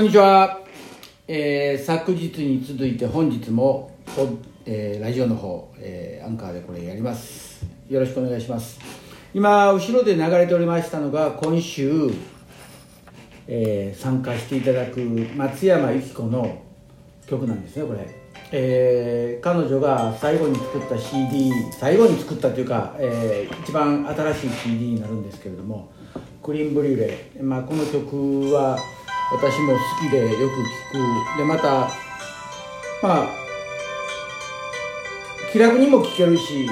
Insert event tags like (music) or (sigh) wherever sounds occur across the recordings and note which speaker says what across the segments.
Speaker 1: こんにちは、えー昨日に続いて本日も、えーラジオの方、えーアンカーでこれやります。よろしくお願いします。今後ろで流れておりましたのが今週、えー参加していただく松山由紀子の曲なんですねこれ、えー彼女が最後に作った CD 最後に作ったというか、えー一番新しい CD になるんですけれども「クリーンブリュレ」まあ、この曲は私も好きでよく聴く。でまたまあ気楽にも聴けるし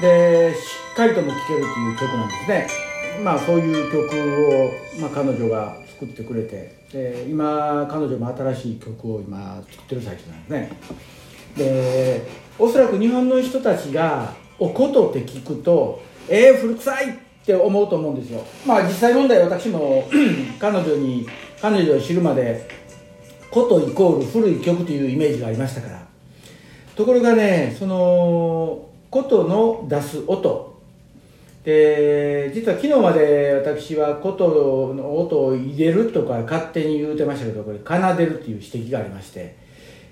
Speaker 1: でしっかりとも聴けるという曲なんですね。まあそういう曲を、まあ、彼女が作ってくれてで今彼女も新しい曲を今作ってる最中なんですね。でおそらく日本の人たちが「おこと」って聞くと「えー、古臭い!」って思うと思うんですよ。まあ実際問題私も (clears throat) 彼女に彼女を知るまで「こと」イコール古い曲というイメージがありましたから。ところがねその琴の出す音。で実は昨日まで私は琴の音を入れるとか勝手に言うてましたけどこれ奏でるっていう指摘がありまして、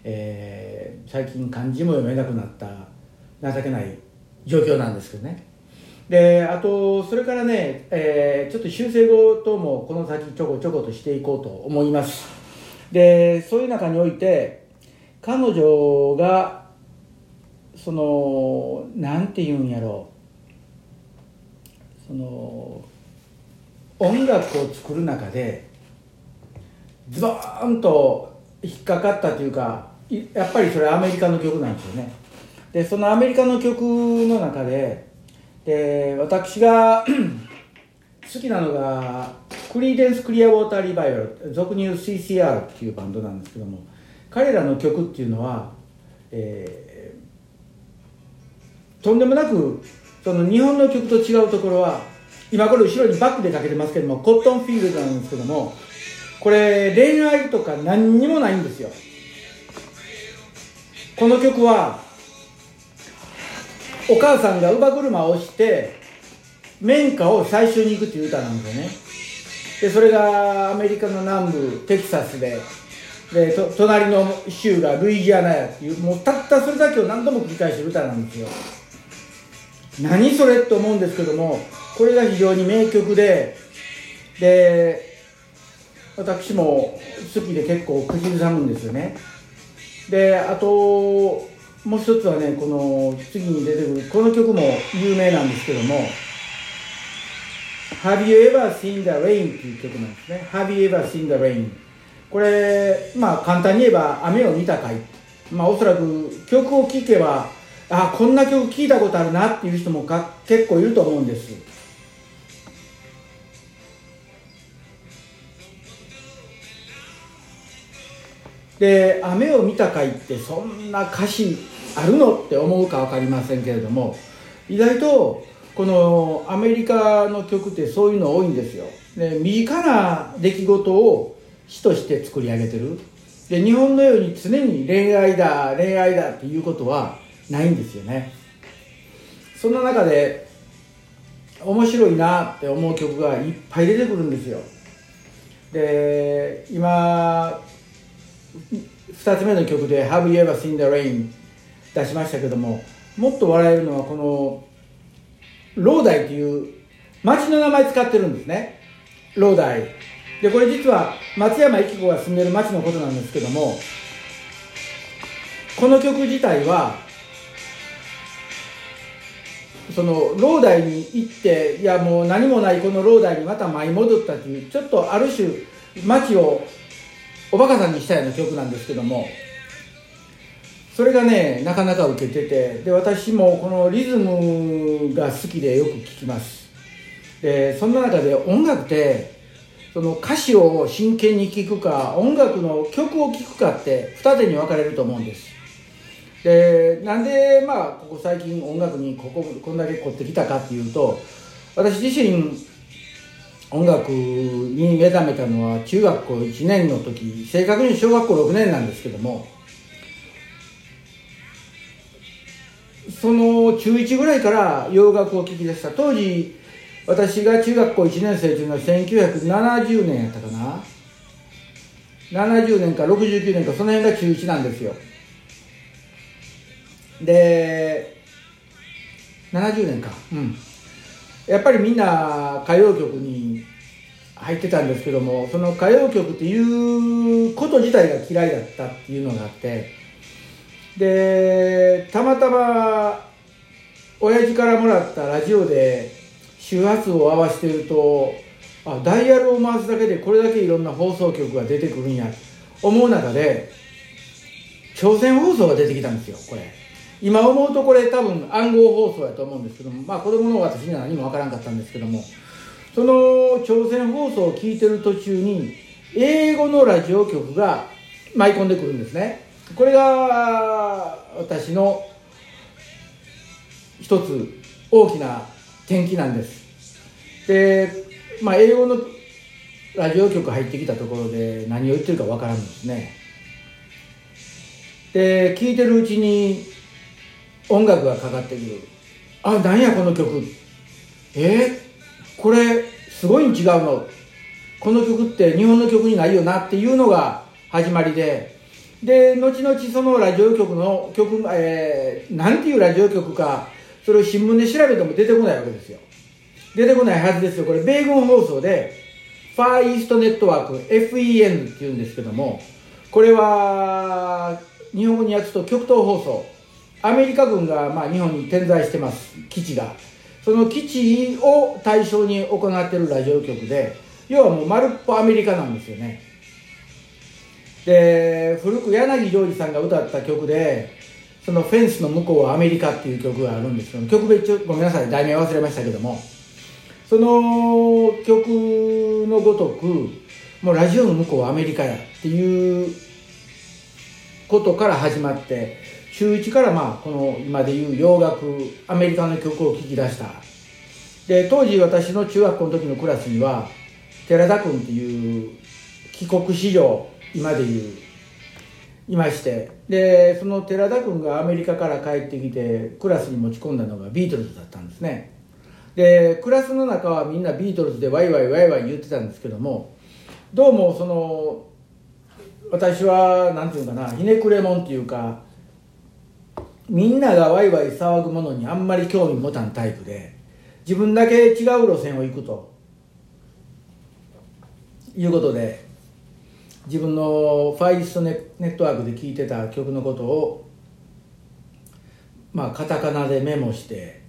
Speaker 1: えー最近漢字も読めなくなった情けない状況なんですけどね。であとそれからね、えーちょっと修正後ともこの先ちょこちょことしていこうと思います。でそういう中において彼女がそのなんて言うんやろう。その音楽を作る中でズボーンと引っかかったというかやっぱりそれアメリカの曲なんですよね。でそのアメリカの曲の中でで私が (clears throat) 好きなのがクリーデンス・クリアウォーター・リバイバル俗に言う CCR っていうバンドなんですけども彼らの曲っていうのは、えーとんでもなくその日本の曲と違うところは今これ後ろにバックでかけてますけどもコットンフィールドなんですけどもこれ恋愛とか何にもないんですよ。この曲はお母さんが乳母車を押して綿花を採集に行くっていう歌なんですよね。でそれがアメリカの南部テキサスで。で隣の州がルイジアナやっていうもうたったそれだけを何度も繰り返してる歌なんですよ。何それって思うんですけどもこれが非常に名曲でで私も好きで結構口ずさむんですよね。であともう一つはねこの次に出てくるこの曲も有名なんですけども「Have You Ever Seen the Rain」っていう曲なんですね「Have You Ever Seen the Rain」これまあ簡単に言えば「雨を見たかい」まあおそらく曲を聴けばあこんな曲聴いたことあるなっていう人もか結構いると思うんです。で「雨を見たかい」ってそんな歌詞あるのって思うか分かりませんけれども意外とこのアメリカの曲ってそういうの多いんですよ。で身近な出来事を詩として作り上げてる。で日本のように常に恋愛だ恋愛だっていうことはないんですよね。そんな中で面白いなって思う曲がいっぱい出てくるんですよ。で今2つ目の曲で「Have You Ever Seen the Rain」出しましたけどももっと笑えるのはこのローダイっていう町の名前使ってるんですね。ローダイ。でこれ実は松山由紀子が住んでる町のことなんですけどもこの曲自体はそのローダイに行っていやもう何もないこのローダイにまた舞い戻ったというちょっとある種街をおバカさんにしたような曲なんですけどもそれがねなかなか受けててで私もこのリズムが好きでよく聴きます。でそんな中で音楽ってその歌詞を真剣に聴くか音楽の曲を聴くかって二手に分かれると思うんです。でなんでまあここ最近音楽にこここんだけ凝ってきたかっていうと私自身音楽に目覚めたのは中学校1年の時正確に小学校6年なんですけどもその中1ぐらいから洋楽を聴き出した。当時私が中学校1年生というのは1970年やったかな。70年か69年かその辺が中1なんですよ。で70年か。うん。やっぱりみんな歌謡曲に入ってたんですけどもその歌謡曲っていうこと自体が嫌いだったっていうのがあってでたまたま親父からもらったラジオで周波数を合わせてるとあダイヤルを回すだけでこれだけいろんな放送局が出てくるんや思う中で朝鮮放送が出てきたんですよこれ。今思うとこれ多分暗号放送やと思うんですけどもまあ子供の私には何もわからんかったんですけどもその朝鮮放送を聞いてる途中に英語のラジオ局が舞い込んでくるんですね。これが私の一つ大きな転機なんです。でまあ英語のラジオ局入ってきたところで何を言ってるかわからんんですね。で聞いてるうちに音楽がかかってくるあなんやこの曲。えこれすごいに違うの。この曲って日本の曲にないよなっていうのが始まりで。で後々そのラジオ局の曲、えー、なんていうラジオ局かそれを新聞で調べても出てこないわけですよ。出てこないはずですよ。これ米軍放送でファーイーストネットワーク FEN っていうんですけどもこれは日本語に訳すと極東放送。アメリカ軍がまあ日本に点在してます基地が。その基地を対象に行っているラジオ局で要はもう丸っぽアメリカなんですよね。で古く柳ジョージさんが歌った曲で「そのフェンスの向こうはアメリカ」っていう曲があるんですけど曲名ちょごめんなさい題名忘れましたけども。その曲のごとくもうラジオの向こうはアメリカやっていうことから始まって中1からまあこの今でいう洋楽アメリカの曲を聴き出した。で当時私の中学校の時のクラスには寺田君っていう帰国子女今でいういまして。でその寺田君がアメリカから帰ってきてクラスに持ち込んだのがビートルズだったんですね。でクラスの中はみんなビートルズでワイワイワイワイ言ってたんですけどもどうもその私は何て言うかなひねくれもんっていうかみんながワイワイ騒ぐものにあんまり興味持たんタイプで自分だけ違う路線を行くということで自分のファイリストネットワークで聴いてた曲のことをまあカタカナでメモして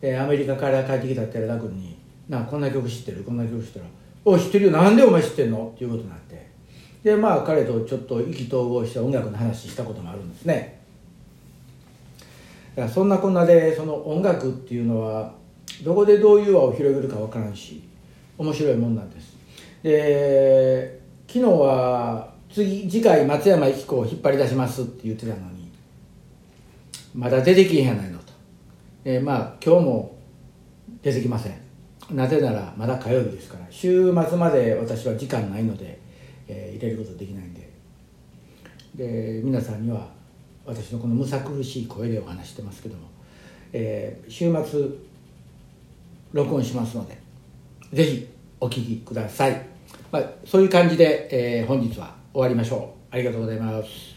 Speaker 1: でアメリカから帰ってきた寺田君に「なこんな曲知ってる？こんな曲知ってる」「お知ってるよ。なんでお前知ってんの?」っていうことになって。でまあ彼とちょっと意気投合して音楽の話したこともあるんですね。そんなこんなでその音楽っていうのはどこでどういう輪を広げるか分からんし面白いもんなんです。で昨日は次次回松山由紀子を引っ張り出しますって言ってたのにまだ出てきへんやないのと。でまあ今日も出てきません。なぜならまだ火曜日ですから週末まで私は時間ないので、えー、入れることできないんで。で皆さんには私のこのむさ苦しい声でお話してますけども、えー、週末録音しますのでぜひお聴きください、まあ、そういう感じで、えー、本日は終わりましょう。ありがとうございます。